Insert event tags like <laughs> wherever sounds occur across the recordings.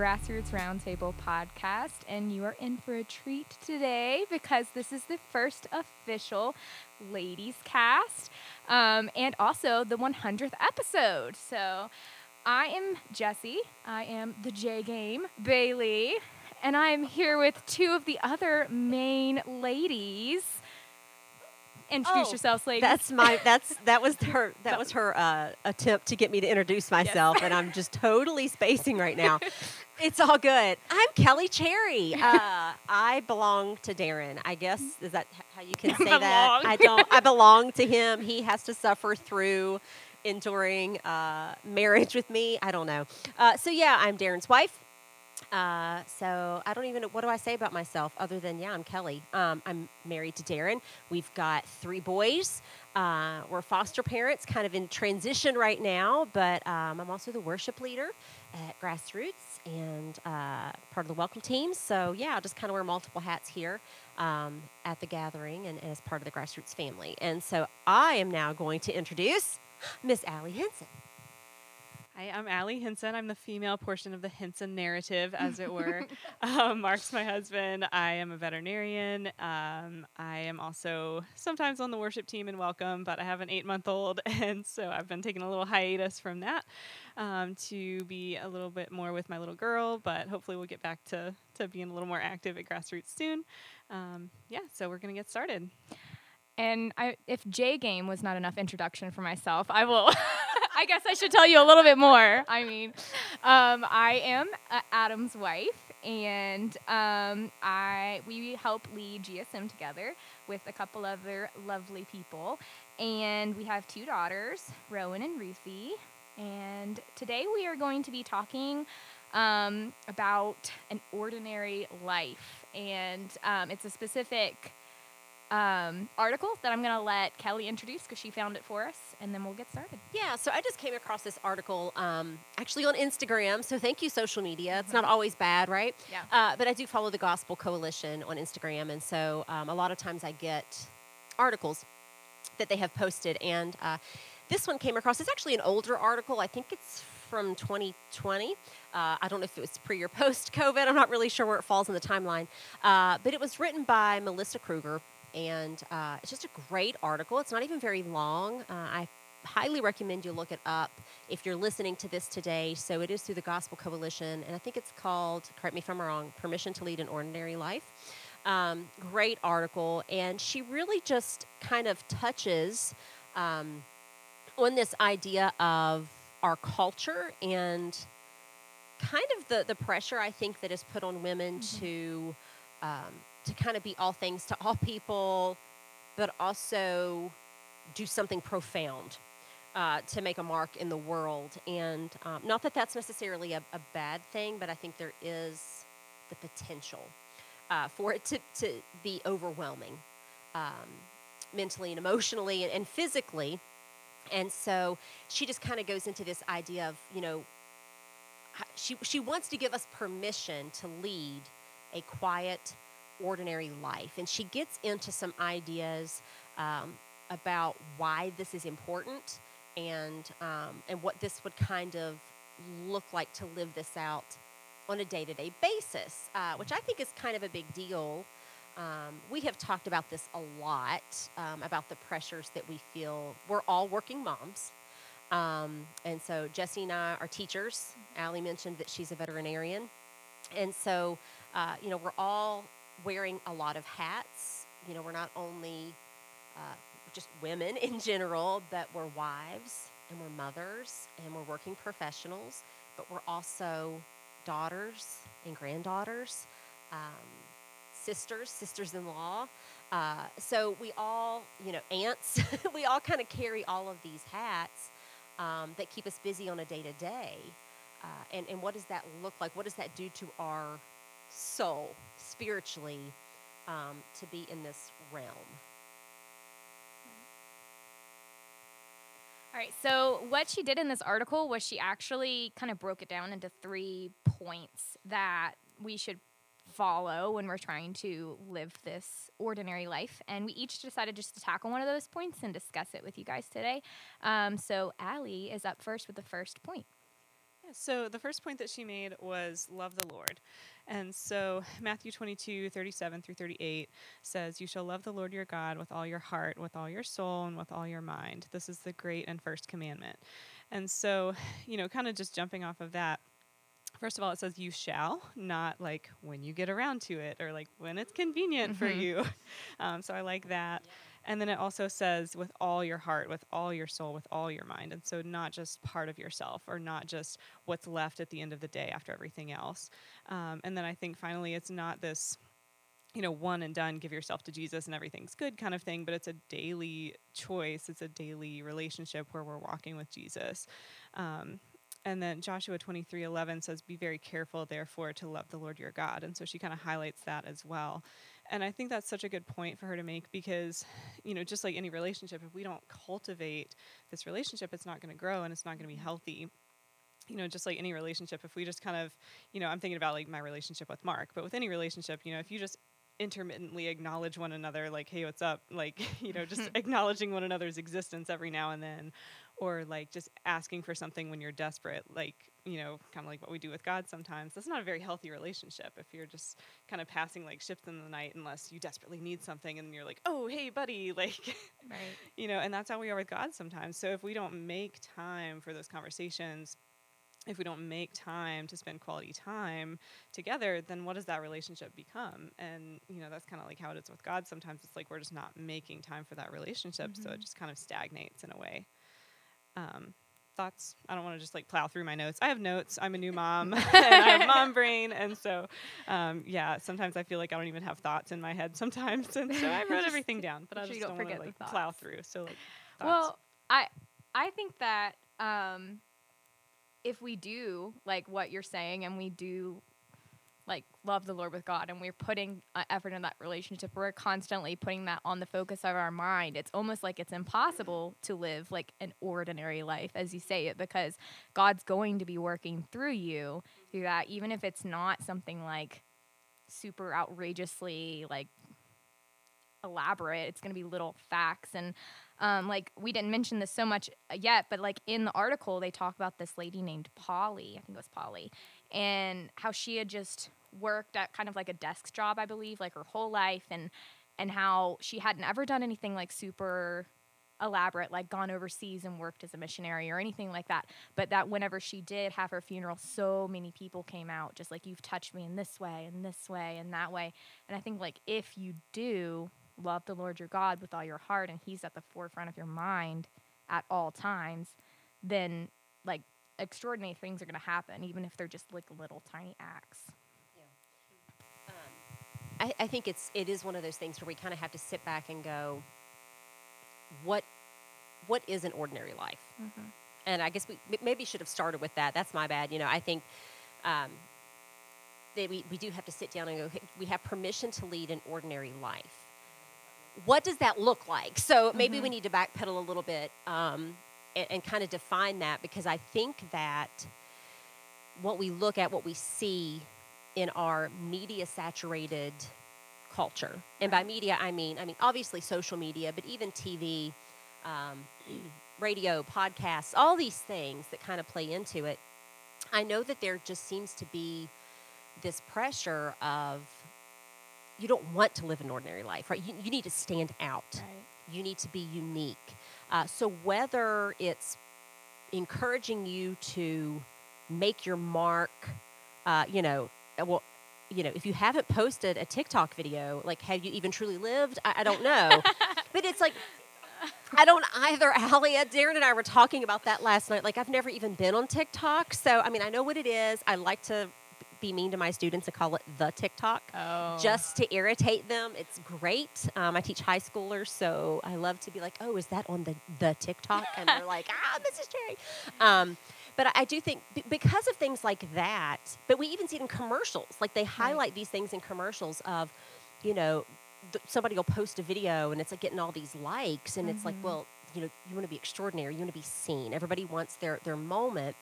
Grassroots Roundtable podcast, and you are in for a treat today because this is the first official ladies cast um, and also the 100th episode. So, I am Jesse. I am the J Game, Bailey, and I am here with two of the other main ladies. Introduce Oh, yourselves, ladies. That's my <laughs> that's that was her that was her uh, attempt to get me to introduce myself, and I'm just totally spacing right now. <laughs> It's all good. I'm Kelly Cherry. Uh, I belong to Darren. I guess is that how you can <laughs> say that? I don't. I belong to him. He has to suffer through enduring uh, marriage with me. I don't know. Uh, so yeah, I'm Darren's wife. Uh, so I don't even know what do I say about myself other than yeah, I'm Kelly. Um, I'm married to Darren. We've got three boys. Uh, we're foster parents, kind of in transition right now, but um, I'm also the worship leader at Grassroots and uh, part of the welcome team. So yeah, I just kind of wear multiple hats here um, at the gathering and, and as part of the Grassroots family. And so I am now going to introduce Miss Allie Hinson. Hi, I'm Allie Hinson. I'm the female portion of the Hinson narrative, as it were. um, <laughs> Mark's my husband. I am a veterinarian. Um, I am also sometimes on the worship team and welcome, but I have an eight month old, <laughs> and so I've been taking a little hiatus from that um, to be a little bit more with my little girl, but hopefully we'll get back to, to being a little more active at Grassroots soon. Um, yeah, so we're going to get started. And I, if J game was not enough introduction for myself, I will. <laughs> I guess I should tell you a little bit more. I mean, um, I am uh, Adam's wife, and um, I we help lead GSM together with a couple other lovely people, and we have two daughters, Rowan and Ruthie. And today we are going to be talking um, about an ordinary life, and um, it's a specific um, article that I'm going to let Kelly introduce because she found it for us, and then we'll get started. Yeah, so I just came across this article um, actually on Instagram. So thank you, social media. It's not always bad, right? Yeah. Uh, but I do follow the Gospel Coalition on Instagram, and so um, a lot of times I get articles that they have posted. And uh, this one came across. It's actually an older article. I think it's from 2020. Uh, I don't know if it was pre or post COVID. I'm not really sure where it falls in the timeline. Uh, but it was written by Melissa Kruger, and uh, it's just a great article. It's not even very long. Uh, I highly recommend you look it up if you're listening to this today. So it is through the Gospel Coalition, and I think it's called, correct me if I'm wrong, Permission to Lead an Ordinary Life. Um, great article, and she really just kind of touches um, on this idea of our culture and kind of the, the pressure I think that is put on women to um, to kind of be all things to all people, but also do something profound uh, to make a mark in the world. And um, not that that's necessarily a, a bad thing, but I think there is the potential uh, for it to, to be overwhelming um, mentally and emotionally and, and physically. And so she just kind of goes into this idea of, you know, she, she wants to give us permission to lead a quiet, ordinary life. And she gets into some ideas um, about why this is important and, um, and what this would kind of look like to live this out on a day to day basis, uh, which I think is kind of a big deal. Um, we have talked about this a lot um, about the pressures that we feel. We're all working moms. Um, and so Jesse and I are teachers. Allie mentioned that she's a veterinarian. And so, uh, you know, we're all wearing a lot of hats. You know, we're not only uh, just women <laughs> in general, but we're wives and we're mothers and we're working professionals, but we're also daughters and granddaughters, um, sisters, sisters in law. Uh, so we all, you know, aunts, <laughs> we all kind of carry all of these hats um, that keep us busy on a day to day. And and what does that look like? What does that do to our soul spiritually um, to be in this realm? All right. So what she did in this article was she actually kind of broke it down into three points that we should follow when we're trying to live this ordinary life. And we each decided just to tackle one of those points and discuss it with you guys today. Um, so Allie is up first with the first point. So the first point that she made was love the Lord. And so Matthew 22, 37 through 38 says, You shall love the Lord your God with all your heart, with all your soul, and with all your mind. This is the great and first commandment. And so, you know, kind of just jumping off of that, First of all, it says you shall, not like when you get around to it or like when it's convenient mm-hmm. for you. <laughs> Um, so I like that. Yeah. And then it also says with all your heart, with all your soul, with all your mind. And so not just part of yourself or not just what's left at the end of the day after everything else. Um, and then I think finally it's not this you know, one and done, give yourself to Jesus and everything's good kind of thing, but it's a daily choice. It's a daily relationship where we're walking with Jesus. Um, and then Joshua 23 11 says, Be very careful, therefore, to love the Lord your God. And so she kind of highlights that as well. And I think that's such a good point for her to make because, you know, just like any relationship, if we don't cultivate this relationship, it's not going to grow and it's not going to be mm-hmm. healthy. You know, just like any relationship, if we just kind of, you know, I'm thinking about like my relationship with Mark, but with any relationship, you know, if you just intermittently acknowledge one another, like, hey, what's up? Like, <laughs> you know, just <laughs> acknowledging one another's existence every now and then, or like just asking for something when you're desperate, like, you know, kind of like what we do with God sometimes. That's not a very healthy relationship if you're just kind of passing like ships in the night unless you desperately need something and you're like, oh, hey, buddy, <laughs> like, right. you know, and that's how we are with God sometimes. So if we don't make time for those conversations, if we don't make time to spend quality time together, then what does that relationship become? And you know, that's kind of like how it is with God. Sometimes it's like we're just not making time for that relationship, mm-hmm. so it mm-hmm. just kind of stagnates in a way. Um, thoughts? I don't want to just like plow through my notes. I have notes. I'm a new <laughs> mom, <laughs> and I have mom brain, and so um, yeah. Sometimes I feel like I don't even have thoughts in my head sometimes, <laughs> and so I wrote everything down, but I just don't, don't want to like plow through. So like, thoughts. well, I I think that um, if we do like what you're saying and we do like love the Lord with God and we're putting uh, effort in that relationship, we're constantly putting that on the focus of our mind. It's almost like it's impossible to live like an ordinary life, as you say it, because God's going to be working through you through that, even if it's not something like super outrageously like elaborate. It's going to be little facts and um, like we didn't mention this so much uh, yet, but like in the article they talk about this lady named Polly. I think it was Polly, and how she had just worked at kind of like a desk job, I believe, like her whole life, and and how she hadn't ever done anything like super elaborate, like gone overseas and worked as a missionary or anything like that. But that whenever she did have her funeral, so many people came out, just like, you've touched me in this way and this way and that way. And I think, like, if you do love the Lord your God with all your heart and He's at the forefront of your mind at all times, then like extraordinary things are going to happen, even if they're just like little tiny acts. Yeah. Um, I, I think it's it is one of those things where we kind of have to sit back and go, what what is an ordinary life? Mm-hmm. And I guess we maybe should have started with that. That's my bad. You know, I think. Um, that we, we do have to sit down and go, we have permission to lead an ordinary life what does that look like? So maybe mm-hmm. we need to backpedal a little bit um, and, and kind of define that because I think that what we look at, what we see in our media saturated culture, and by media I mean I mean obviously social media, but even TV, um, <clears throat> radio, podcasts, all these things that kind of play into it. I know that there just seems to be this pressure of you don't want to live an ordinary life, right? You, you need to stand out. Right. You need to be unique. Uh, so whether it's encouraging you to make your mark, uh, you know, uh, well, you know, if you haven't posted a TikTok video, like, have you even truly lived? I, I don't know. <laughs> but it's like, I don't either, Allie. Uh, Darren and I were talking about that last night. Like, I've never even been on TikTok. So, I mean, I know what it is. I like to be mean to my students and call it the TikTok oh. just to irritate them. It's great. Um, I teach high schoolers, so I love to be like, oh, is that on the, the TikTok? And they're <laughs> like, ah, Mrs. Cherry. Um, but I do think because of things like that, but we even see it in commercials. Like they highlight right. these things in commercials of, you know, th- somebody will post a video and it's like getting all these likes, and mm-hmm. it's like, mm-hmm. well, you know, you want to be extraordinary, you want to be seen. Everybody wants their their moment.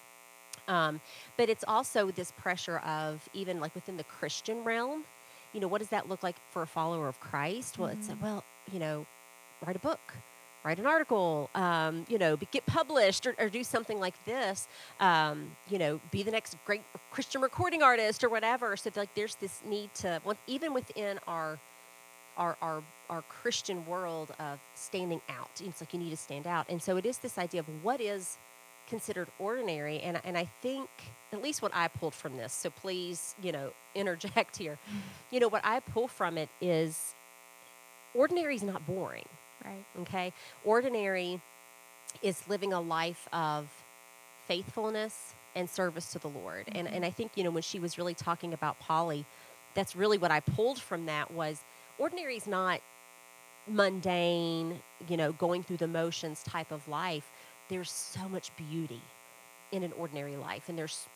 Um, but it's also this pressure of even like within the Christian realm, you know, what does that look like for a follower of Christ? Well, mm-hmm. it's well, you know, write a book, write an article, um, you know, be, get published or, or do something like this, um, you know, be the next great Christian recording artist or whatever. So like there's this need to, well, even within our, our, our, our Christian world of standing out, it's like you need to stand out. And so it is this idea of what is considered ordinary. And, and I think, at least what I pulled from this, so please, you know, <laughs> interject here. <laughs> You know, what I pull from it is ordinary is not boring. Right. Okay. Ordinary is living a life of faithfulness and service to the Lord. And Mm-hmm. and I think, you know, when she was really talking about Polly, that's really what I pulled from that was ordinary is not mundane, you know, going through the motions type of life. There's so much beauty in an ordinary life. And there's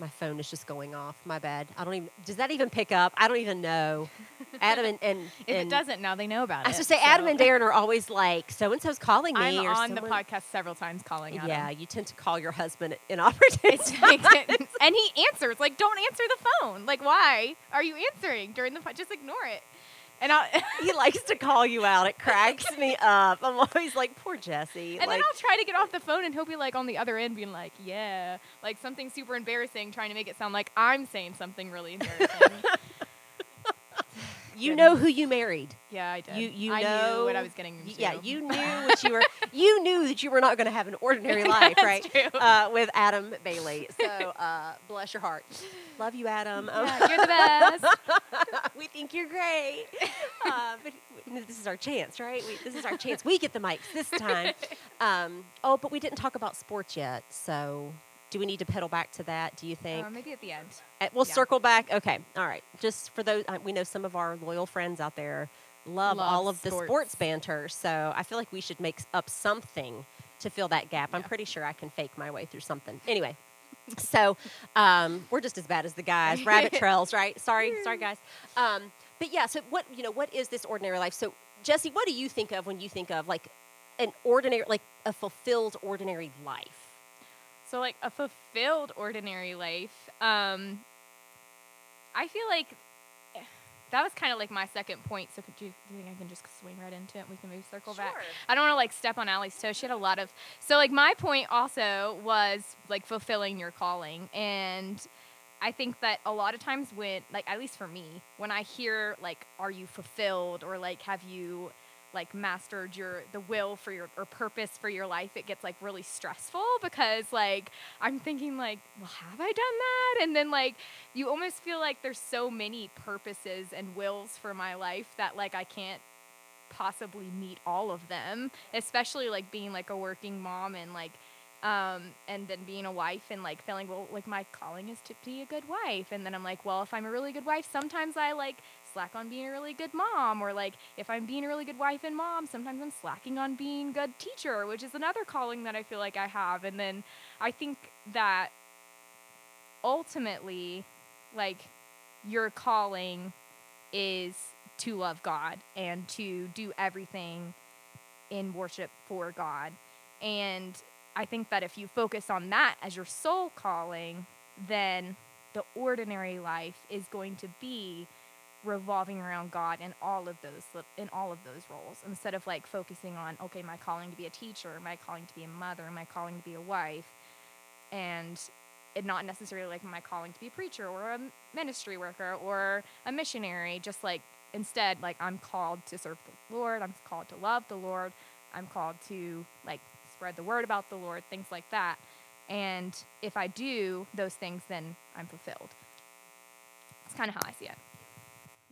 my phone is just going off. My bad. I don't even does that even pick up? I don't even know. <laughs> Adam and, and If and it doesn't, now they know about it. I to say Adam and Darren are always like, so and so's calling me. I'm or on the podcast several times calling Adam. Yeah, you tend to call your husband inopportune. <laughs> And he answers. Like, don't answer the phone. Like, why are you answering during the? Just ignore it. And I <laughs> he likes to call you out. It cracks me up. I'm always like, poor Jesse. and like, then I'll try to get off the phone, and he'll be like on the other end, being like, "Yeah," like something super embarrassing, trying to make it sound like I'm saying something really embarrassing. <laughs> you know who you married. yeah, I did. You you I know knew what I was getting into. Yeah, you knew what you were. <laughs> You knew that you were not going to have an ordinary <laughs> life, That's right? true. Uh, with Adam Bailey. So uh, bless your heart. Love you, Adam. Um, Yeah, you're the best. <laughs> we think you're great. Uh, but this is our chance, right? We, this is our chance. We get the mics this time. Um, oh, but we didn't talk about sports yet. So do we need to pedal back to that, do you think? Uh, maybe at the end. Uh, we'll yeah. circle back. Okay. All right. Just for those, uh, we know some of our loyal friends out there love, Love all of the sports. sports banter. So I feel like we should make up something to fill that gap. I'm pretty sure I can fake my way through something. Anyway. <laughs> So um, we're just as bad as the guys. <laughs> Rabbit trails, right? Sorry, sorry, guys. Um, but yeah. So what you know? What is this ordinary life? So Jesse, what do you think of when you think of like an ordinary, like a fulfilled ordinary life? So like a fulfilled ordinary life. Um, I feel like eh, that was kind of like my second point. So could you, do you think I can just swing right into it? We can move circle back. Sure. I don't want to like step on Allie's toes. She had a lot of so like my point also was like fulfilling your calling and I think that a lot of times when like at least for me when I hear like are you fulfilled or like have you like mastered your the will for your or purpose for your life it gets like really stressful because like i'm thinking like well have i done that? And then like you almost feel like there's so many purposes and wills for my life that like i can't possibly meet all of them especially like being like a working mom and like um and then being a wife and like feeling well like my calling is to be a good wife. And then i'm like well if i'm a really good wife sometimes i like slack on being a really good mom or like if i'm being a really good wife and mom sometimes i'm slacking on being good teacher which is another calling that i feel like i have and then i think that ultimately like your calling is to love God and to do everything in worship for God. And I think that if you focus on that as your sole calling, then the ordinary life is going to be revolving around God in all of those in all of those roles. Instead of like focusing on okay my calling to be a teacher? My calling to be a mother? My calling to be a wife? And it not necessarily like my calling to be a preacher or a ministry worker or a missionary? Just like instead like i'm called to serve the lord. I'm called to love the lord. I'm called to like spread the word about the lord things like that. And if i do those things then i'm fulfilled. It's kind of how i see it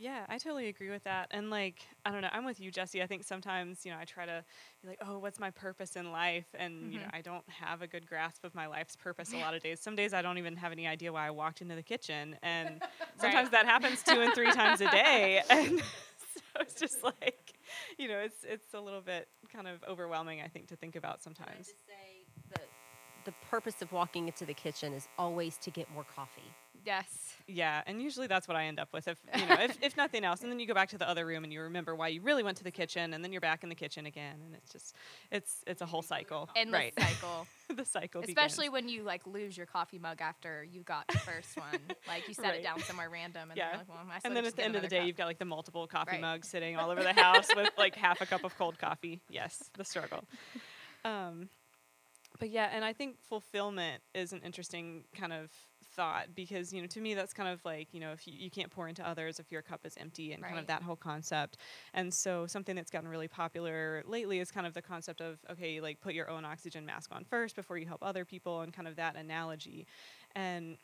Yeah, I totally agree with that. And like, I don't know, I'm with you, Jesse. I think sometimes, you know, I try to be like, oh, what's my purpose in life? And, you know, mm-hmm. I don't have a good grasp of my life's purpose a <laughs> lot of days. Some days I don't even have any idea why I walked into the kitchen. And <laughs> sometimes that happens two and three times a day. <laughs> And so it's just like, you know, it's it's a little bit kind of overwhelming, I think, to think about sometimes. say the, the purpose of walking into the kitchen is always to get more coffee. Yes. Yeah, and usually that's what I end up with, if you know, if, if nothing else. And then you go back to the other room and you remember why you really went to the kitchen, and then you're back in the kitchen again, and it's just, it's it's a whole cycle. Endless right. cycle. <laughs> the cycle. Especially begins. when you like lose your coffee mug after you got the first one. Like you set Right. it down somewhere random, and Yeah. then, like, well, I And then at the end of the day, cup. you've got like the multiple coffee Right. mugs sitting all over the <laughs> house with like half a cup of cold coffee. Yes, the struggle. <laughs> Um, but yeah, and I think fulfillment is an interesting kind of thought because you know to me that's kind of like you know if you, you can't pour into others if your cup is empty and kind of that whole concept and so something that's gotten really popular lately is kind of the concept of okay like put your own oxygen mask on first before you help other people and kind of that analogy and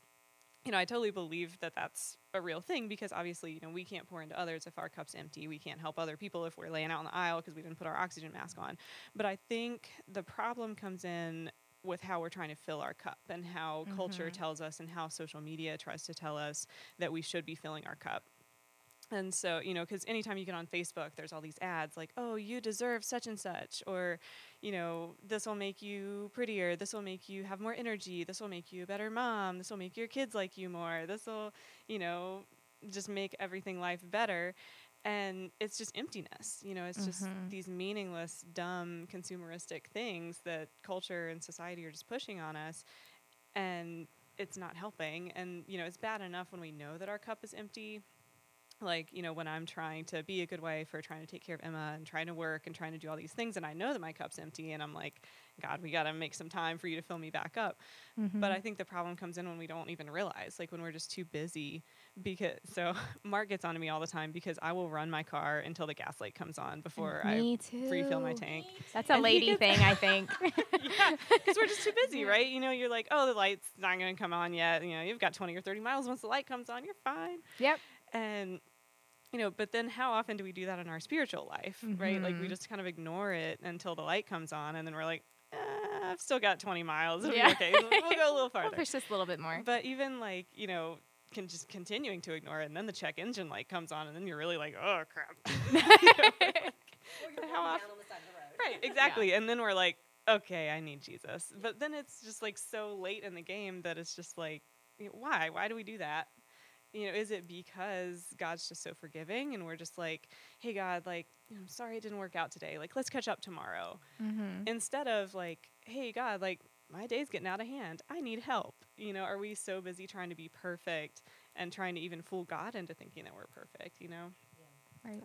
you know, I totally believe that that's a real thing because obviously, you know, we can't pour into others if our cup's empty. We can't help other people if we're laying out in the aisle because we didn't put our oxygen mask on. But I think the problem comes in with how we're trying to fill our cup and how culture mm-hmm. tells us and how social media tries to tell us that we should be filling our cup. And so, you know, because anytime you get on Facebook, there's all these ads like, oh, you deserve such and such, or, you know, this will make you prettier. This will make you have more energy. This will make you a better mom. This will make your kids like you more. This will, you know, just make everything life better. And it's just emptiness. You know, it's just mm-hmm. these meaningless, dumb, consumeristic things that culture and society are just pushing on us. And it's not helping. And, you know, it's bad enough when we know that our cup is empty like you know when i'm trying to be a good wife or trying to take care of emma and trying to work and trying to do all these things and i know that my cup's empty and i'm like god we got to make some time for you to fill me back up but mm-hmm. i think the problem comes in when we don't even realize like when we're just too busy because <laughs> so mark gets on to me all the time because i will run my car until the gas light comes on before Me i refill my tank That's a And lady thing, I think. <laughs> yeah, because we're just too busy, <laughs> right? You know, you're like, oh, the light's not going to come on yet. You know, you've got 20 or 30 miles. Once the light comes on, you're fine. yep. And, you know, but then how often do we do that in our spiritual life, right? Like we Mhm. just kind of ignore it until the light comes on, and then we're like, eh, I've still got 20 miles. It'll Yeah. okay. We'll, we'll go a little <laughs> We'll farther. push this a little bit more. But even like, you know, can just continuing to ignore it, and then the check engine light comes on, and then you're really like, oh crap. <laughs> You know, <laughs> like, how often? Right, exactly. And then we're like, okay, I need Jesus. But then it's just like so late in the game that it's just like, why? Why do we do that? You know, is it because God's just so forgiving and we're just like, hey, God, like, I'm sorry it didn't work out today. Like, let's catch up tomorrow. Mm-hmm. Instead of like, hey, God, like, my day's getting out of hand. I need help. You know, are we so busy trying to be perfect and trying to even fool God into thinking that we're perfect, you know? Right.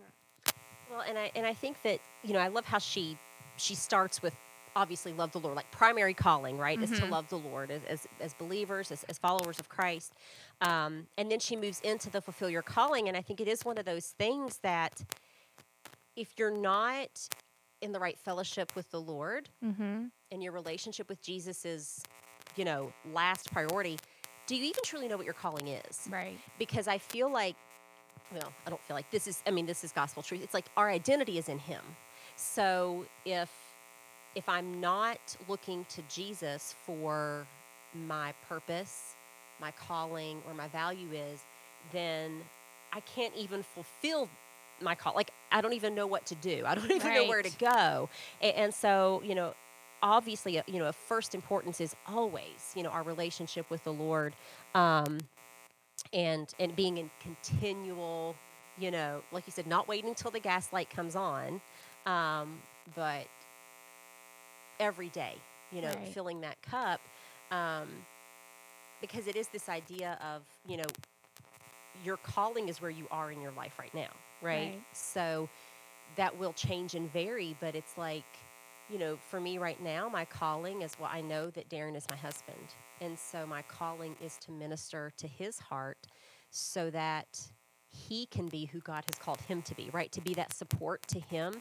Well, and I and I think that you know I love how she she starts with obviously love the Lord, like primary calling, right, is to Mhm. love the Lord as as, as believers, as, as followers of Christ, um, and then she moves into the fulfill your calling, and I think it is one of those things that if you're not in the right fellowship with the Lord Mm-hmm. and your relationship with Jesus is, you know, last priority, do you even truly know what your calling is? Right. because I feel like, well, I don't feel like this is. I mean, this is gospel truth. It's like our identity is in Him. So if if I'm not looking to Jesus for my purpose, my calling, or my value is, then I can't even fulfill my call. Like I don't even know what to do. I don't <laughs> even know where to go. And, and so, you know, obviously, uh, you know, of first importance is always, you know, our relationship with the Lord, um, and and being in continual, you know, like you said, not waiting until the gas light comes on, um, but every day, you know, Right. filling that cup, um, because it is this idea of, you know, your calling is where you are in your life right now, right? Right. So that will change and vary, but it's like, you know, for me right now, my calling is well, I know that Darren is my husband. And so my calling is to minister to his heart so that he can be who God has called him to be, right? To be that support to him,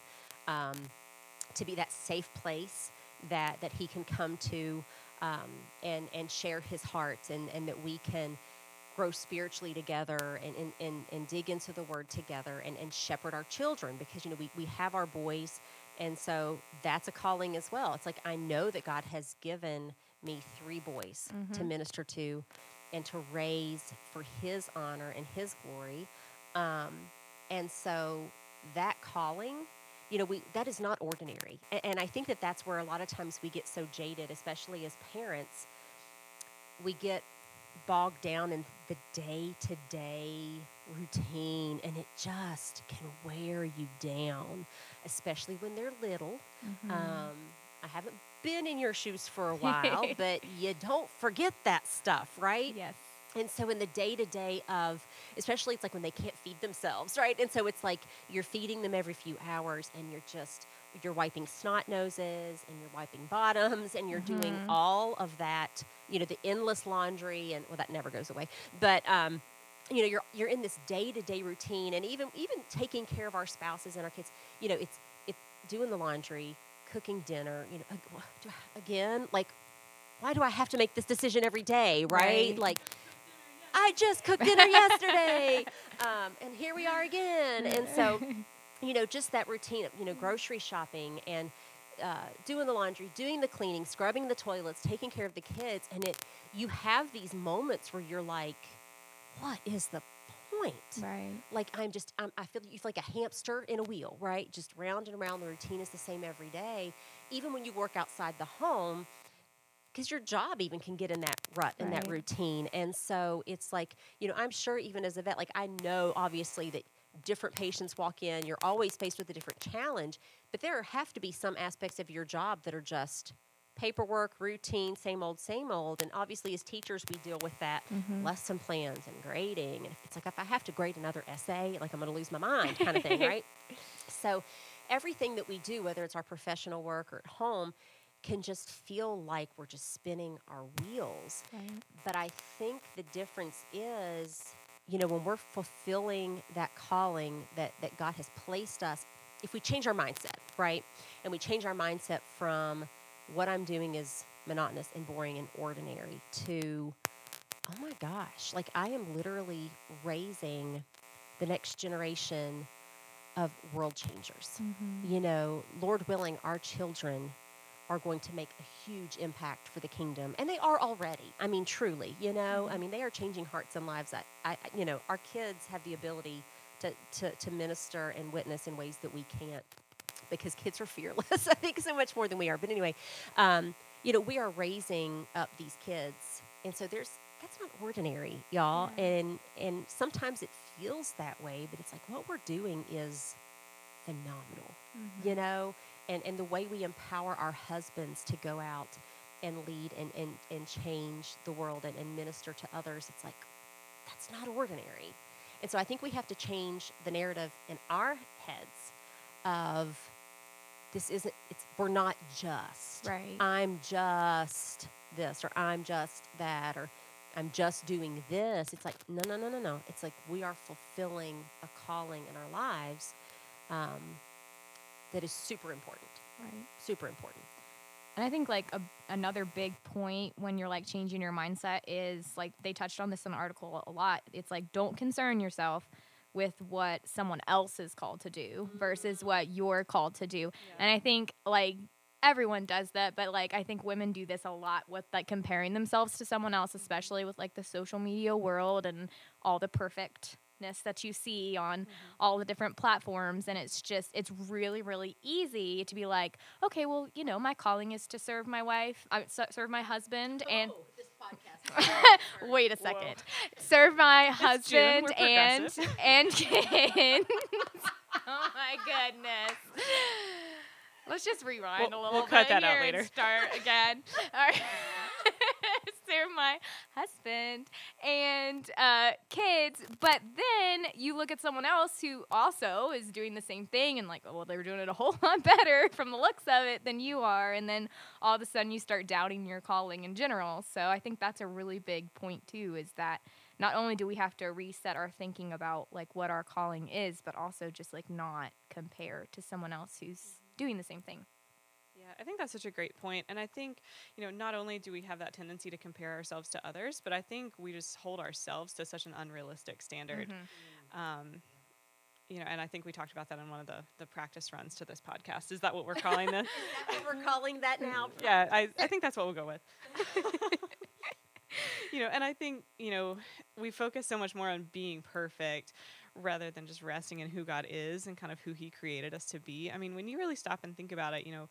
um, to be that safe place that, that he can come to um, and, and share his heart and, and that we can grow spiritually together and, and, and, and dig into the word together and, and shepherd our children because you know we, we have our boys and so that's a calling as well. It's like i know that god has given me three boys to minister to and to raise for his honor and his glory. Um, and so that calling you know we that is not ordinary and, and i think that that's where a lot of times we get so jaded especially as parents we get bogged down in the day to day routine, and it just can wear you down, especially when they're little. Mm-hmm. Um, I haven't been in your shoes for a while, <laughs> but you don't forget that stuff, right? yes. And so in the day to day of, especially it's like when they can't feed themselves, right? And so it's like you're feeding them every few hours and you're just, you're wiping snot noses and you're wiping bottoms and you're doing Mhm. all of that, you know, the endless laundry and, well, that never goes away. But, um, you know, you're, you're in this day to day routine and even, even taking care of our spouses and our kids, you know, it's, it's doing the laundry, cooking dinner, you know, ag- wha- do I- again, like, why do I have to make this decision every day, right? Right. Like, I just cooked dinner yesterday, <laughs> um, and here we are again. And so, <laughs> you know, just that routine of, you know, grocery shopping and uh, doing the laundry, doing the cleaning, scrubbing the toilets, taking care of the kids, and it, you have these moments where you're like, what is the point? right. Like I'm just, I'm, I feel you feel like a hamster in a wheel, right? Just round and around. The routine is the same every day. Even when you work outside the home, because your job even can get in that rut in that routine. And so it's like, you know, I'm sure even as a vet, like I know obviously that different patients walk in, you're always faced with a different challenge, but there have to be some aspects of your job that are just paperwork, routine, same old, same old. And obviously, as teachers, we deal with that Mhm. lesson plans and grading. And it's like if I have to grade another essay, like I'm going to lose my mind, kind of thing, <laughs> right? So, everything that we do, whether it's our professional work or at home, can just feel like we're just spinning our wheels. Right. But I think the difference is, you know, when we're fulfilling that calling that, that God has placed us, if we change our mindset, right? And we change our mindset from what I'm doing is monotonous and boring and ordinary to, oh my gosh, like I am literally raising the next generation of world changers Mhm. you know, Lord willing, our children are going to make a huge impact for the kingdom, and they are already. I mean, truly, you know, I mean, they are changing hearts and lives. I, I you know, our kids have the ability to, to to minister and witness in ways that we can't, because kids are fearless. <laughs> I think so much more than we are. But anyway, um, you know, we are raising up these kids, and so there's that's not ordinary, y'all. Yeah. And and sometimes it feels that way, but it's like what we're doing is phenomenal Mhm. you know and and the way we empower our husbands to go out and lead and and, and change the world and, and minister to others it's like that's not ordinary. And so i think we have to change the narrative in our heads of this isn't it's we're not just. Right. i'm just this or i'm just that or i'm just doing this. It's like no no no no no. It's like we are fulfilling a calling in our lives um, that is super important right. super important And I think like a, another big point when you're like changing your mindset is like they touched on this in the article a lot. It's like don't concern yourself with what someone else is called to do versus mm. what you're called to do. And I think like everyone does that, but like I think women do this a lot with like comparing themselves to someone else, mm-hmm. especially with like the social media world and all the perfectness that you see on mm-hmm. all the different platforms and it's just it's really really easy to be like okay well you know my calling is to serve my wife uh, I serve my husband and oh, <laughs> wait a second. Serve my It's June, husband and and <laughs> kids. Oh my goodness. Let's just rewind We'll- a little we'll bit cut that out here and later. start again. <laughs> All right serve my husband and uh, kids but then you look at someone else who also is doing the same thing and like oh, well they're doing it a <laughs> whole lot better from the looks of it than you are and then all of a sudden you start doubting your calling in general. So i think that's a really big point too is that not only do we have to reset our thinking about like what our calling is but also just like not compare to someone else who's doing the same thing Yeah, I think that's such a great point. And I think, you know, not only do we have that tendency to compare ourselves to others, but I think we just hold ourselves to such an unrealistic standard. Mhm. Um, you know, and I think we talked about that in one of the, the practice runs to this podcast. Is that what we're calling this? <laughs> we're calling that now <laughs> yeah, I, I think that's what we'll go with. <laughs> you know, and I think, you know, we focus so much more on being perfect rather than just resting in who God is and kind of who He created us to be. I mean, when you really stop and think about it, you know,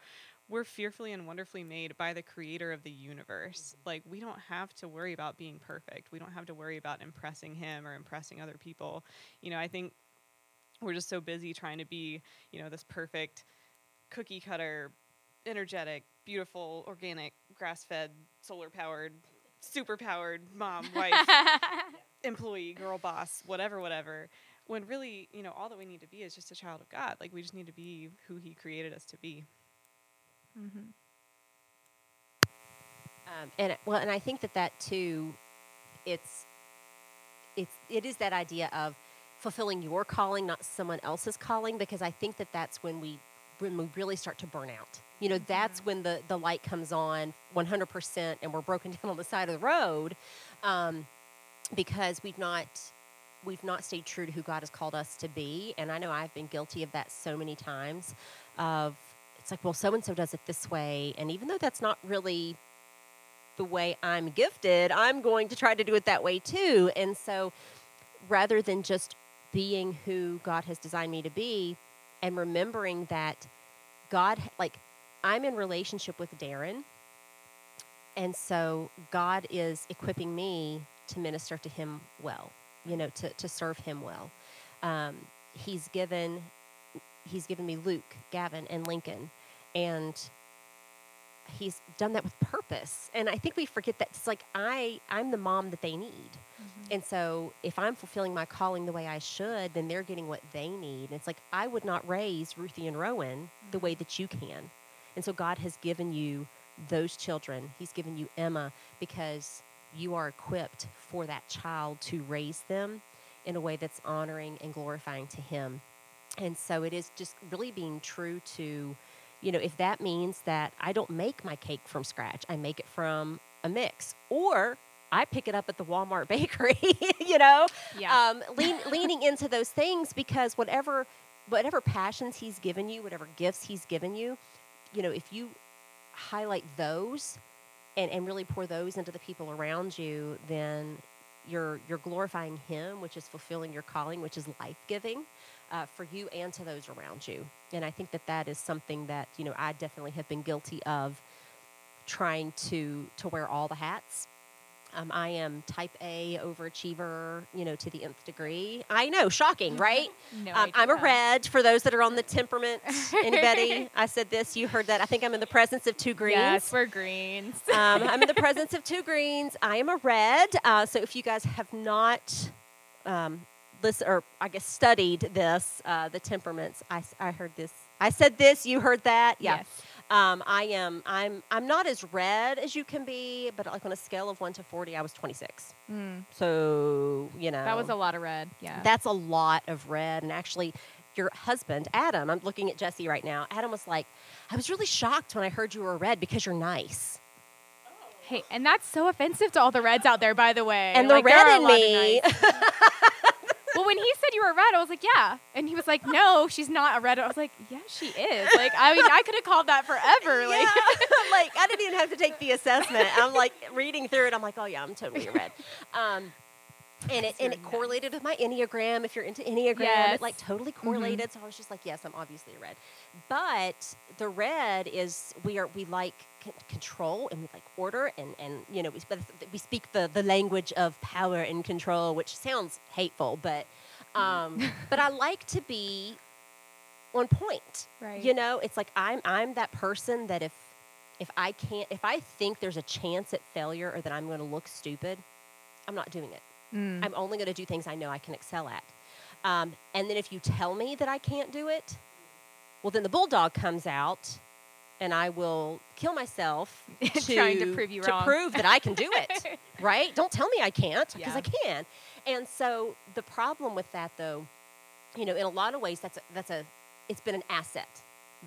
we're fearfully and wonderfully made by the creator of the universe. Mm-hmm. Like we don't have to worry about being perfect. We don't have to worry about impressing him or impressing other people. You know, I think we're just so busy trying to be, you know, this perfect cookie cutter, energetic, beautiful, organic, grass-fed, solar-powered, super-powered mom, <laughs> wife, employee, girl boss, whatever, whatever. When really, you know, all that we need to be is just a child of God. Like we just need to be who he created us to be. Mm-hmm. Um, and well, and I think that that too, it's it's it is that idea of fulfilling your calling, not someone else's calling, because I think that that's when we when we really start to burn out. You know, that's when the the light comes on 100%, and we're broken <laughs> down on the side of the road, um, because we've not we've not stayed true to who God has called us to be. And I know I've been guilty of that so many times. Of it's like, well, so and so does it this way, and even though that's not really the way I'm gifted, I'm going to try to do it that way too. And so rather than just being who God has designed me to be and remembering that God, like, I'm in relationship with Darren. And so God is equipping me to minister to him well, you know, to, to serve him well. Um, he's given he's given me Luke, Gavin, and Lincoln. And he's done that with purpose. And i think we forget that it's like i i'm the mom that they need. Mm-hmm. And so if i'm fulfilling my calling the way i should then they're getting what they need. And it's like i would not raise ruthie and rowan the way mm-hmm. that you can. And so god has given you those children. He's given you emma because you are equipped for that child to raise them in a way that's honoring and glorifying to him. And so it is just really being true to you know, if that means that I don't make my cake from scratch, I make it from a mix, or I pick it up at the Walmart <laughs> bakery, you know, Yeah. um, lean, <laughs> leaning into those things because whatever, whatever passions he's given you, whatever gifts he's given you, you know, if you highlight those and, and really pour those into the people around you, then you're you're glorifying him, which is fulfilling your calling, which is life giving uh, for you and to those around you. And I think that that is something that you know I definitely have been guilty of trying to to wear all the hats. Um, I am type A overachiever, you know, to the nth degree. I know, shocking, right? no Um, I'm a red for those that are on the temperament. <laughs> Anybody? I said this, you heard that. I think I'm in the presence of two greens. Yes, we're greens. Um, I'm in the <laughs> presence of two greens. I am a red. Uh, so if you guys have not um, listen, or I guess studied this, uh, the temperaments, I, I heard this. I said this. You heard that. Yeah. Yes. Um, I am. I'm. I'm not as red as you can be, but like on a scale of one to forty, I was 26. Mm, So you know that was a lot of red. Yeah. that's a lot of red. And actually, your husband, Adam, I'm looking at Jesse right now. Adam was like, I was really shocked when I heard you were red because you're nice. hey, and that's so offensive to all the reds out there, by the way. And the Like, there red in me. nice- <laughs> well, when he said you were red, I was like, yeah. And he was like, no, she's not a red. I was like, yeah, she is. Like, I mean, I could have called that forever. <laughs> Like, <laughs> Yeah. like I didn't even have to take the assessment. I'm like reading through it. I'm like, oh yeah, I'm totally a red. Um, and it and it correlated with my enneagram. If you're into enneagram, Yes. it like totally correlated. So I was just like, yes, I'm obviously a red. But the red is we are we like control and we like order and and you know we we speak the the language of power and control, which sounds hateful, but um, but I like to be on point. Right. You know, it's like I'm I'm that person that if if I can't if I think there's a chance at failure or that I'm going to look stupid, I'm not doing it. Mm. I'm only going to do things I know I can excel at. Um, and then if you tell me that I can't do it, well, then the bulldog comes out, and I will kill myself <laughs> to, Trying to prove you wrong. prove that I can do it. <laughs> right? Don't tell me I can't because Yeah. I can. And so the problem with that, though, you know, in a lot of ways, that's a, that's a it's been an asset,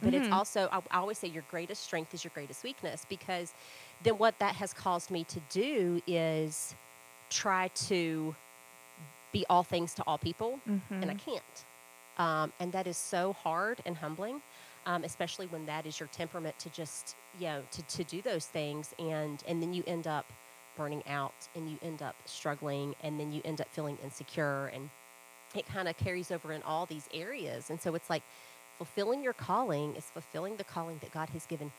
but it's Mhm. also I, I always say your greatest strength is your greatest weakness because then what that has caused me to do is try to be all things to all people, and I Mhm. can't. Um, and that is so hard and humbling, um, especially when that is your temperament to just you know to, to do those things, and and then you end up burning out, and you end up struggling, and then you end up feeling insecure, and it kind of carries over in all these areas. And so it's like fulfilling your calling is fulfilling the calling that God has given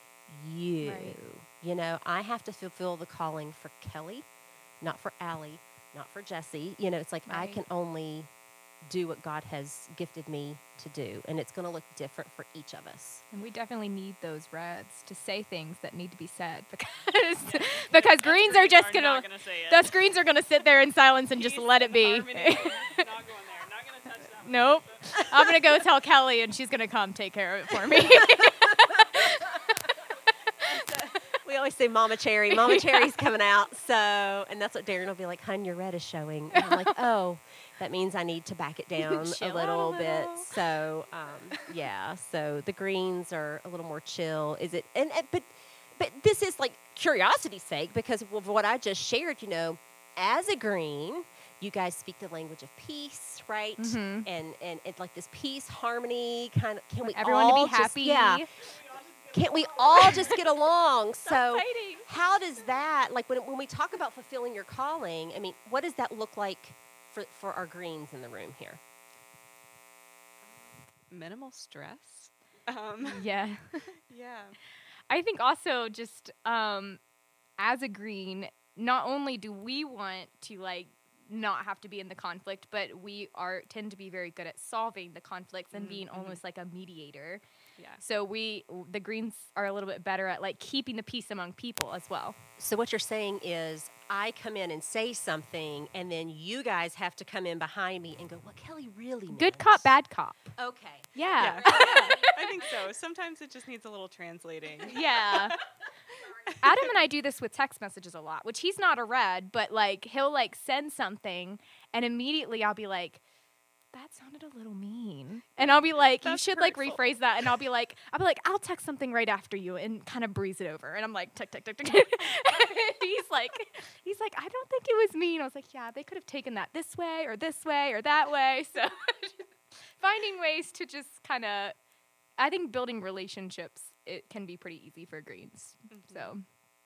you. Right. You know, I have to fulfill the calling for Kelly, not for Allie, not for Jesse. You know, it's like I can only do what God has gifted me to do, and it's going to look different for each of us. And we definitely need those reds to say things that need to be said <laughs> because because greens are just gonna, the greens are gonna sit there in silence and just let it be. <laughs> nope. I'm gonna go tell Kelly and she's gonna come take care of it for me. <laughs> We always say Mama Cherry. <laughs> Mama Cherry's coming out. So, and that's what Darren will be like, hun, your red is showing. And I'm like, oh, that means I need to back it <laughs> down a out a little bit. So, um, yeah. So the greens are a little more chill. Is it? And, and but, but this is like curiosity's sake because of what I just shared. You know, as a green, you guys speak the language of peace, right? Mhm. And, and and like this peace, harmony, kind of. Can we Everyone all to be just- happy. yeah. Can't we all just get <laughs> along? So, fighting. how does that, like, when, when we talk about fulfilling your calling, I mean, what does that look like for, for our greens in the room here? Minimal stress. Um, <laughs> Yeah. yeah. I think also just um, as a green, not only do we want to like not have to be in the conflict, but we are tend to be very good at solving the conflicts and Mhm, being almost like a mediator. Yeah. So we the greens are a little bit better at like keeping the peace among people as well. So, what you're saying is, I come in and say something, and then you guys have to come in behind me and go, what Kelly really meant. Good cop, bad cop. Okay. Yeah. Yeah. yeah. <laughs> <laughs> I think so. Sometimes it just needs a little translating. <laughs> Yeah. Adam and I do this with text messages a lot, which he's not a red, but like he'll like send something and immediately I'll be like, that sounded a little mean. And I'll be like, you That's should like rephrase that. And I'll be like, I'll be like, I'll text something right after you and kind of breeze it over. And I'm like, tick, tick, tick, tick. <laughs> he's like, he's like, I don't think it was mean. I was like, yeah, they could have taken that this way or this way or that way. <laughs> So finding ways to just kind of, I think building relationships, it can be pretty easy for greens. Mhm. So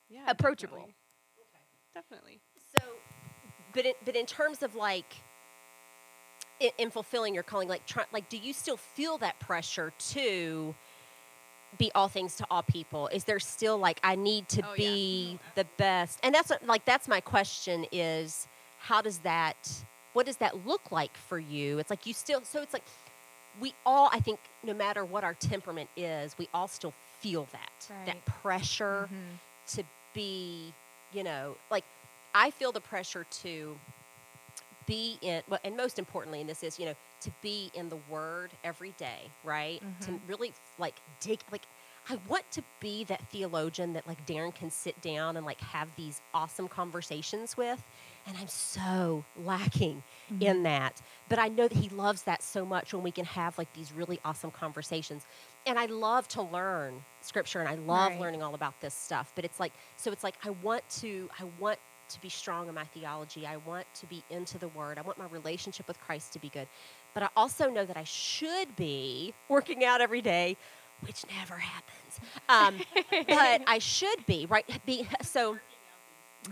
yeah, approachable. Definitely. definitely. So, but, it, but in terms of like, in, in fulfilling your calling, like, try, like, do you still feel that pressure to be all things to all people? Is there still like I need to Oh, yeah. be the best? And that's what, like that's my question is how does that what does that look like for you? It's like you still so it's like we all I think no matter what our temperament is, we all still feel that that Right. pressure Mhm. to be, you know, like I feel the pressure to be in, well, and most importantly in this is, you know, to be in the Word every day, right? To Mhm. really like dig, like I want to be that theologian that like Darren can sit down and like have these awesome conversations with, and I'm so lacking in that. But I know that he loves that so much when we can have like these really awesome conversations. And I love to learn scripture and I love Right. learning all about this stuff. But it's like so it's like I want to I want to be strong in my theology. I want to be into the word. I want my relationship with Christ to be good. But I also know that I should be working out every day, which never happens. Um, but I should be, right? Be so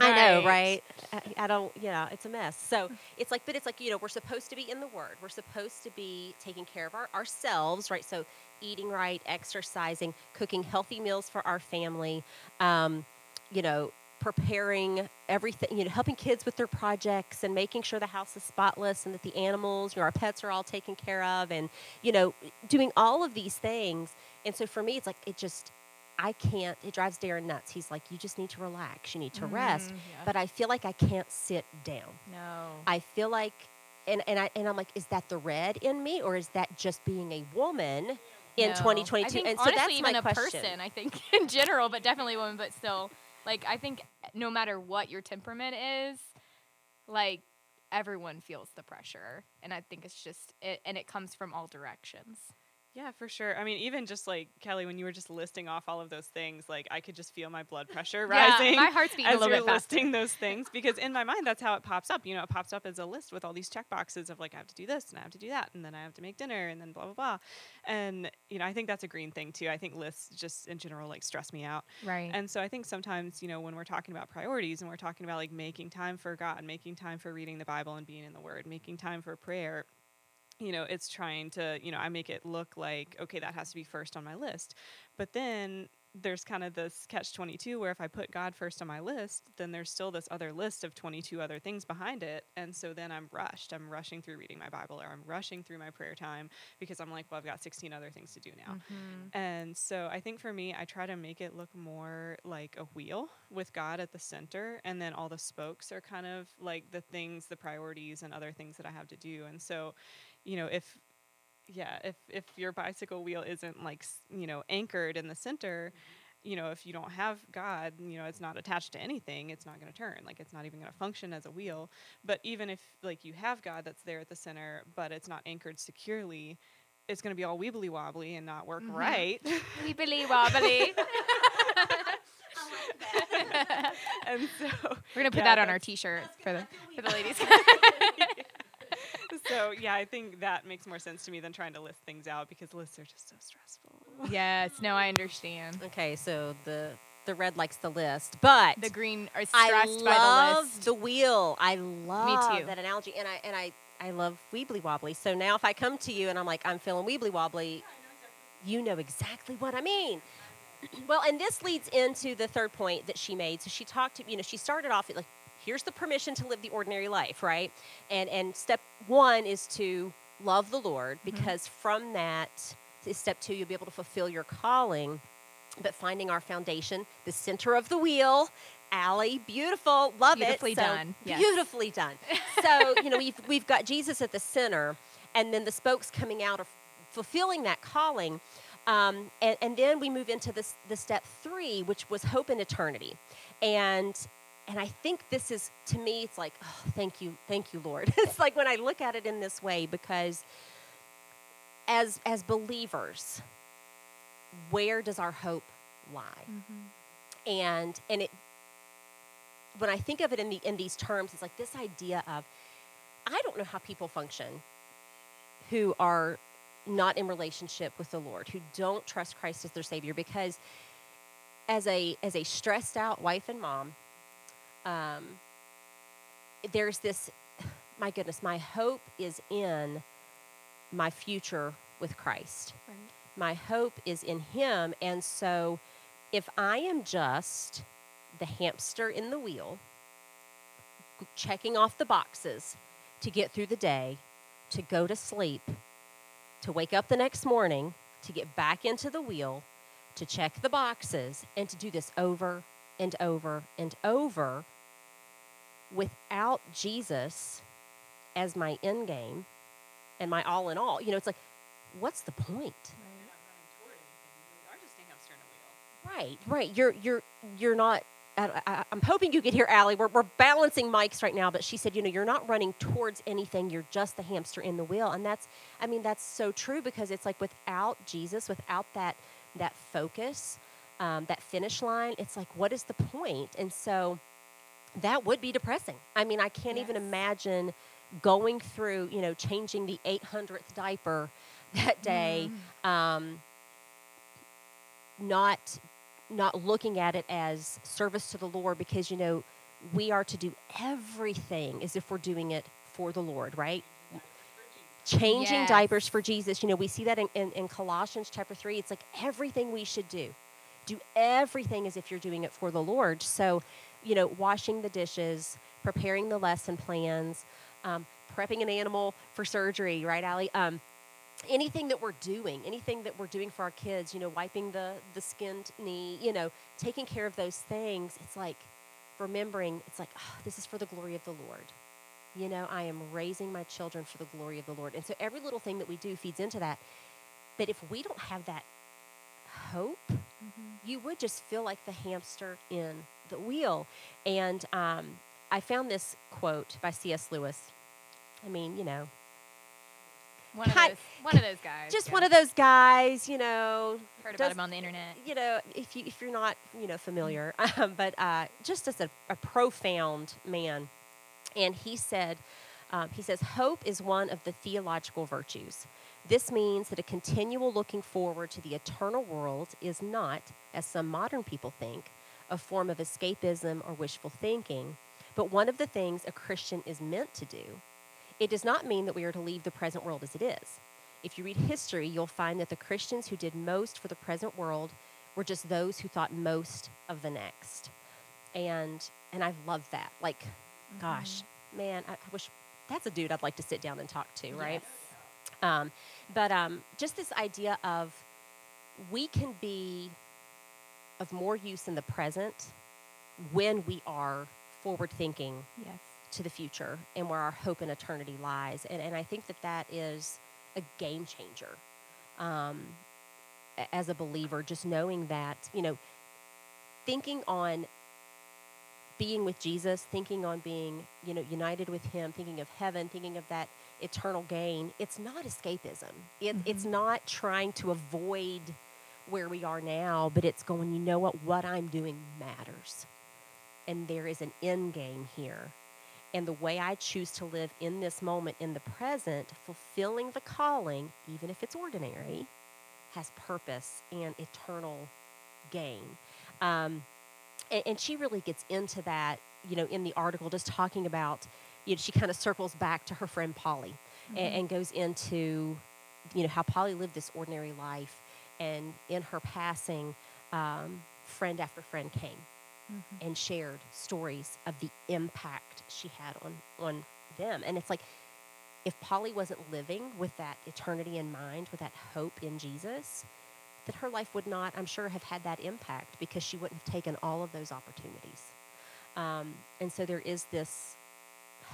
I know, right? I, I don't, you know, it's a mess. So it's like, but it's like, you know, we're supposed to be in the Word. We're supposed to be taking care of our, ourselves, right? So eating right, exercising, cooking healthy meals for our family, um, you know, preparing everything, you know, helping kids with their projects and making sure the house is spotless and that the animals, you know, our pets are all taken care of and, you know, doing all of these things. And so for me, it's like, it just, I can't, it drives Darren nuts. He's like, you just need to relax, you need to rest. Mhm, yeah. But I feel like I can't sit down. no. I feel like, and, and, I, and I'm like, is that the red in me or is that just being a woman in No. 2022? I think, and so honestly, that's even my a question. person, I think <laughs> in general, but definitely a woman but still, like I think no matter what your temperament is, like everyone feels the pressure, and I think it's just it, and it comes from all directions. Yeah, for sure. I mean, even just like Kelly, when you were just listing off all of those things, like I could just feel my blood pressure rising. Yeah, my heart's beating a as little you're bit faster. listing those things because in my mind that's how it pops up you know it pops up as a list with all these check boxes of like i have to do this and i have to do that and then i have to make dinner and then blah blah blah and you know i think that's a green thing too i think lists just in general like stress me out Right. and so i think sometimes you know when we're talking about priorities and we're talking about like making time for god making time for reading the bible and being in the word making time for prayer you know it's trying to you know i make it look like okay that has to be first on my list but then there's kind of this catch 22 where if I put God first on my list, then there's still this other list of 22 other things behind it. And so then I'm rushed. I'm rushing through reading my Bible or I'm rushing through my prayer time because I'm like, well, I've got 16 other things to do now. Mm-hmm. And so I think for me, I try to make it look more like a wheel with God at the center. And then all the spokes are kind of like the things, the priorities, and other things that I have to do. And so, you know, if yeah, if if your bicycle wheel isn't like s- you know anchored in the center, you know, if you don't have God, you know, it's not attached to anything, it's not going to turn. Like it's not even going to function as a wheel. But even if like you have God that's there at the center, but it's not anchored securely, it's going to be all weebly wobbly and not work Mhm. right. Weebly wobbly. <laughs> <laughs> <laughs> and so We're gonna put Yeah, that on our T-shirt for the for the ladies. So yeah, I think that makes more sense to me than trying to list things out because lists are just so stressful. yes. No, I understand. Okay, so the the red likes the list, but The green are I stressed by the list. the wheel. I love me too. that analogy, and I and I I love weebly wobbly. So now if I come to you and I'm like I'm feeling weebly wobbly, you know exactly what I mean. <clears throat> Well, and this leads into the third point that she made. So she talked to you know she started off at like here's the permission to live the ordinary life, right? And and step one is to love the Lord because from that is step two you'll be able to fulfill your calling but finding our foundation, the center of the wheel. Allie, beautiful, love Beautifully it. So, done, yes. Beautifully done. so <laughs> you know we've we've got Jesus at the center, and then the spokes coming out of fulfilling that calling, um, and and then we move into this the step three, which was hope in eternity, and and I think this is to me it's like oh thank you thank you Lord. <laughs> it's like when I look at it in this way because as as believers where does our hope lie mm-hmm. and and it when i think of it in the in these terms it's like this idea of i don't know how people function who are not in relationship with the lord who don't trust christ as their savior because as a as a stressed out wife and mom um, there's this my goodness my hope is in my future with christ. My hope is in him and so if i am just the hamster in the wheel checking off the boxes to get through the day to go to sleep to wake up the next morning to get back into the wheel to check the boxes and to do this over and over and over without jesus as my end game and my all in all you know it's like what's the point Right, right. You're you're you're not. I, I, I'm hoping you could hear Allie. We're, we're balancing mics right now, but she said, you know, you're not running towards anything. You're just the hamster in the wheel, and that's, I mean, that's so true because it's like without Jesus, without that that focus, um, that finish line, it's like, what is the point? And so, that would be depressing. I mean, I can't even imagine going through, you know, changing the 800th diaper <laughs> that day. Um, not not looking at it as service to the Lord because you know we are to do everything as if we're doing it for the Lord, right? Changing Yes. diapers for Jesus. You know, we see that in, in, in Colossians chapter 3. It's like everything we should do. Do everything as if you're doing it for the Lord. So, you know, washing the dishes, preparing the lesson plans, um, prepping an animal for surgery, right, Allie? Um, anything that we're doing, anything that we're doing for our kids, you know, wiping the the skinned knee, you know, taking care of those things, it's like remembering, it's like, oh, this is for the glory of the Lord. You know, I am raising my children for the glory of the Lord. And so every little thing that we do feeds into that. But if we don't have that hope, you would just feel like the hamster in the wheel. And um, I found this quote by C.S. Lewis. I mean, you know, One of those. One of those guys. just yeah. one of those guys, you know, Heard does- about him on the internet. you know, if you if you're not, you know, familiar, <laughs> um, but uh, just as a, a profound man, and he said, um, he says, hope is one of the theological virtues. This means that a continual looking forward to the eternal world is not, as some modern people think, a form of escapism or wishful thinking, but one of the things a Christian is meant to do. It does not mean that we are to leave the present world as it is. If you read history, you'll find that the Christians who did most for the present world were just those who thought most of the next. And and I love that. Like, gosh, man, I, I wish that's a dude I'd like to sit down and talk to, right? Um, but um, just this idea of we can be of more use in the present when we are forward thinking Yes. to the future and where our hope and eternity lies. And, and I think that that is a game changer um, as a believer, just knowing that, you know, thinking on being with Jesus, thinking on being, you know, united with Him, thinking of heaven, thinking of that eternal gain, it's not escapism. It, It's not trying to avoid where we are now, but it's going, you know what, what I'm doing matters. And there is an end game here. And the way I choose to live in this moment, in the present, fulfilling the calling, even if it's ordinary, has purpose and eternal gain. Um, and, and she really gets into that, you know, in the article, just talking about, you know, she kind of circles back to her friend Polly a- and, goes into, you know, how Polly lived this ordinary life. And in her passing, um, friend after friend came and shared stories of the impact she had on on them. And it's like if Polly wasn't living with that eternity in mind, with that hope in Jesus, that her life would not, I'm sure, have had that impact because she wouldn't have taken all of those opportunities. Um, and so there is this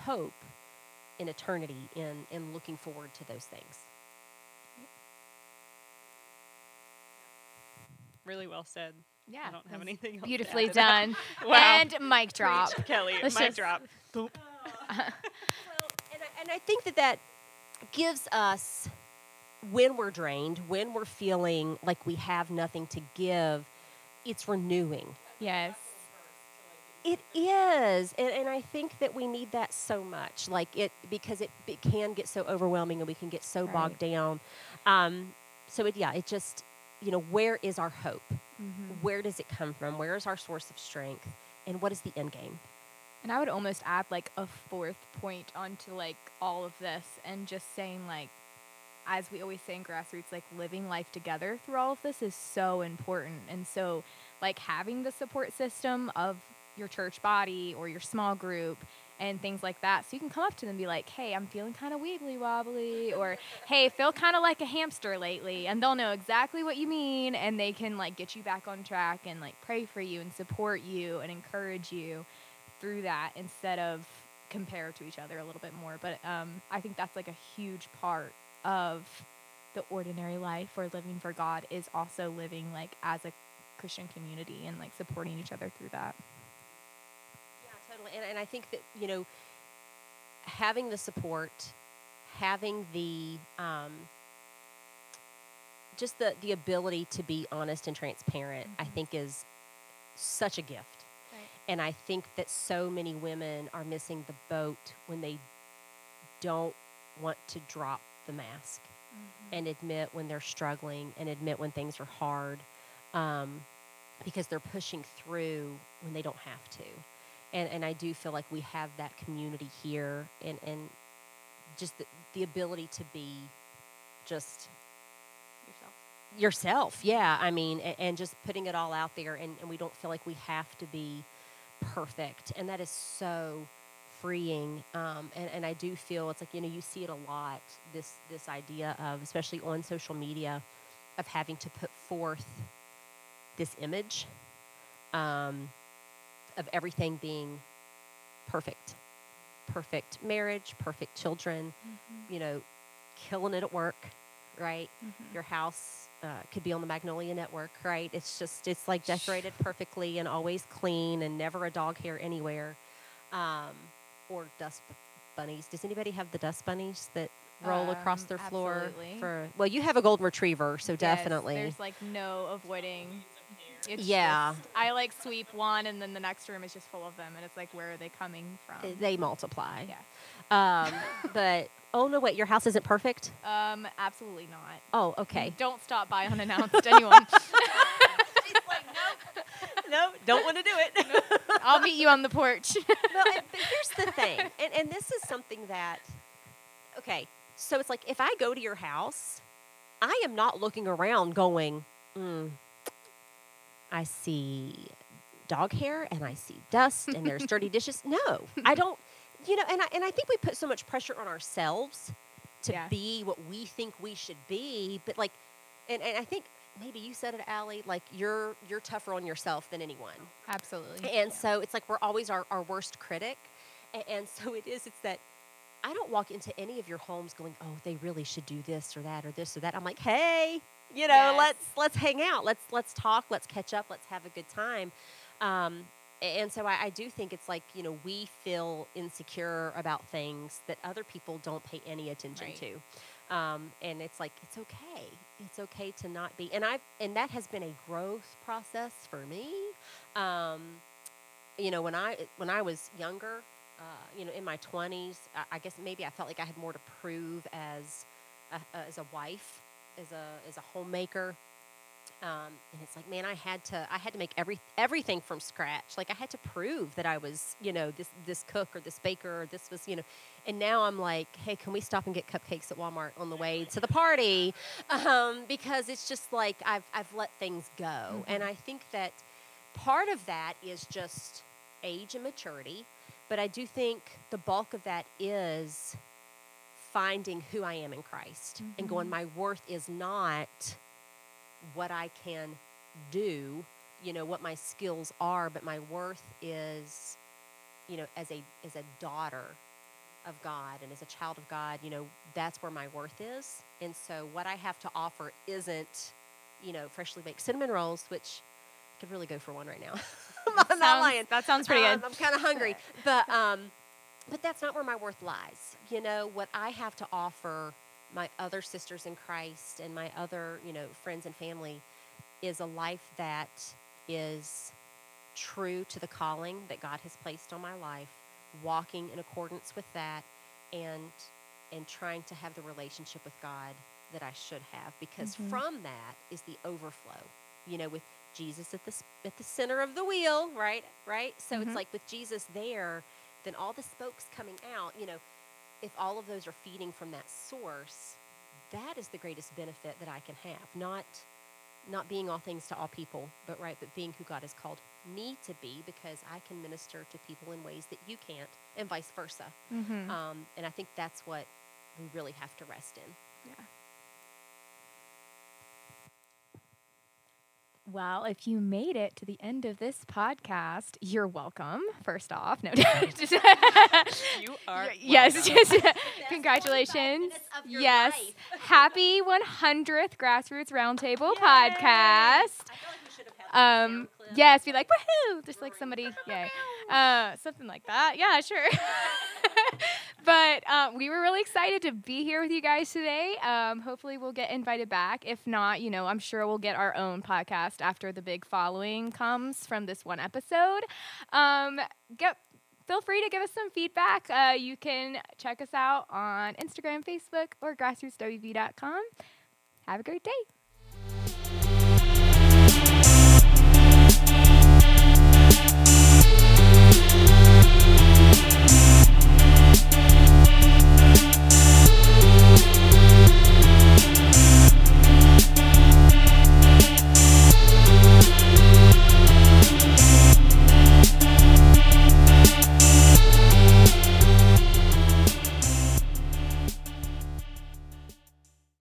hope in eternity in in looking forward to those things. Really well said. Yeah. I don't have anything else. Beautifully to done. <laughs> Wow. And mic drop. Preach, Kelly. Let's mic just- drop. Boop. Well, and I, and I think that that gives us, when we're drained, when we're feeling like we have nothing to give, it's renewing. Yes. It is, and, and I think that we need that so much, like it because it, it can get so overwhelming and we can get so bogged down. Um, so it, yeah, it just you know where is our hope? Mm-hmm. Where does it come from? Where is our source of strength? And what is the end game? And I would almost add like a fourth point onto like all of this and just saying like as we always say in grassroots like living life together through all of this is so important. And so like having the support system of your church body or your small group and things like that. So you can come up to them and be like, "Hey, I'm feeling kind of wiggly wobbly," or "Hey, feel kind of like a hamster lately," and they'll know exactly what you mean, and they can like get you back on track and like pray for you and support you and encourage you through that instead of compare to each other a little bit more. But um, I think that's like a huge part of the ordinary life or living for God is also living like as a Christian community and like supporting each other through that. And, and I think that, you know, having the support, having the, um, just the, the ability to be honest and transparent, I Mhm. think is such a gift. Right. And I think that so many women are missing the boat when they don't want to drop the mask and admit when they're struggling and admit when things are hard um, because they're pushing through when they don't have to. And, and I do feel like we have that community here and, and just the, the ability to be just Yourself. yourself. Yeah. I mean, and, and just putting it all out there and, and we don't feel like we have to be perfect. And that is so freeing. Um, and, and I do feel it's like, you know, you see it a lot, this, this idea of, especially on social media, of having to put forth this image um, of everything being perfect. Perfect marriage, perfect children, you know, killing it at work, right? Your house uh, could be on the Magnolia Network, right? It's just, it's like decorated perfectly and always clean and never a dog hair anywhere. Um, or dust bunnies. Does anybody have the dust bunnies that roll across Um, their floor? absolutely. For well, you have a golden retriever, so Yes, definitely. There's like no avoiding. It's Yeah. just- I like sweep one, and then the next room is just full of them, and it's like, where are they coming from? they multiply. Yeah. Um, <laughs> but oh no, wait, your house isn't perfect. Um, absolutely not. Oh, okay. Don't stop by unannounced, anyone. <laughs> no, don't want to do it. I'll meet you on the porch. <laughs> well, and, but here's the thing, and, and this is something that, okay, so it's like if I go to your house, I am not looking around going, mm, I see dog hair and I see dust and there's dirty <laughs> dishes. No, I don't. You know, and I, and I think we put so much pressure on ourselves to Yeah. be what we think we should be. But like, and, and I think maybe you said it, Allie, like you're you're tougher on yourself than anyone. Absolutely. And so it's like we're always our, our worst critic. And, and so it is, it's that I don't walk into any of your homes going, oh, they really should do this or that or this or that. I'm like, hey, you know, Yes. let's let's hang out. Let's let's talk. Let's catch up. Let's have a good time. Um, and so I, I do think it's like, you know, we feel insecure about things that other people don't pay any attention Right. to. Um, and it's like it's okay. It's okay to not be. And I and that has been a growth process for me. Um, you know, when I when I was younger, uh, you know, in my twenties, I, I guess maybe I felt like I had more to prove as a, as a wife, as a as a homemaker. Um, and it's like, man, I had to I had to make every everything from scratch. Like I had to prove that I was, you know, this this cook or this baker or this was, you know. And now I'm like, hey, can we stop and get cupcakes at Walmart on the way to the party? Um, because it's just like I've I've let things go, and I think that part of that is just age and maturity, but I do think the bulk of that is finding who I am in Christ and going, mm-hmm. my worth is not what I can do, you know, what my skills are, but my worth is, you know, as a as a daughter of God and as a child of God, you know, that's where my worth is. And so what I have to offer isn't, you know, freshly baked cinnamon rolls, which could really go for one right now. <laughs> I'm not Sounds- lying. That sounds pretty Um, good. I'm kind of hungry, <laughs> but um, but that's not where my worth lies. You know what I have to offer my other sisters in Christ and my other you know friends and family is a life that is true to the calling that God has placed on my life, walking in accordance with that, and and trying to have the relationship with God that I should have because Mhm. from that is the overflow. You know, with Jesus at the at the center of the wheel, right? Right? So Mhm. it's like with Jesus there, then all the spokes coming out, you know, if all of those are feeding from that source, that is the greatest benefit that I can have. Not not being all things to all people, but right, but being who God has called me to be because I can minister to people in ways that you can't, and vice versa. Mm-hmm. Um, and I think that's what we really have to rest in. Well, if you made it to the end of this podcast, you're welcome. First off, no. <laughs> Doubt. <laughs> You are yes, yes. <laughs> Congratulations. Yes. Happy 100th Grassroots Roundtable podcast. Um, yes, be like woohoo, just like somebody, yay, uh, something like that. Yeah, sure. But uh, we were really excited to be here with you guys today. Um, hopefully, we'll get invited back. If not, you know, I'm sure we'll get our own podcast after the big following comes from this one episode. Um, get feel free to give us some feedback. Uh, you can check us out on Instagram, Facebook, or grassrootswv.com. Have a great day.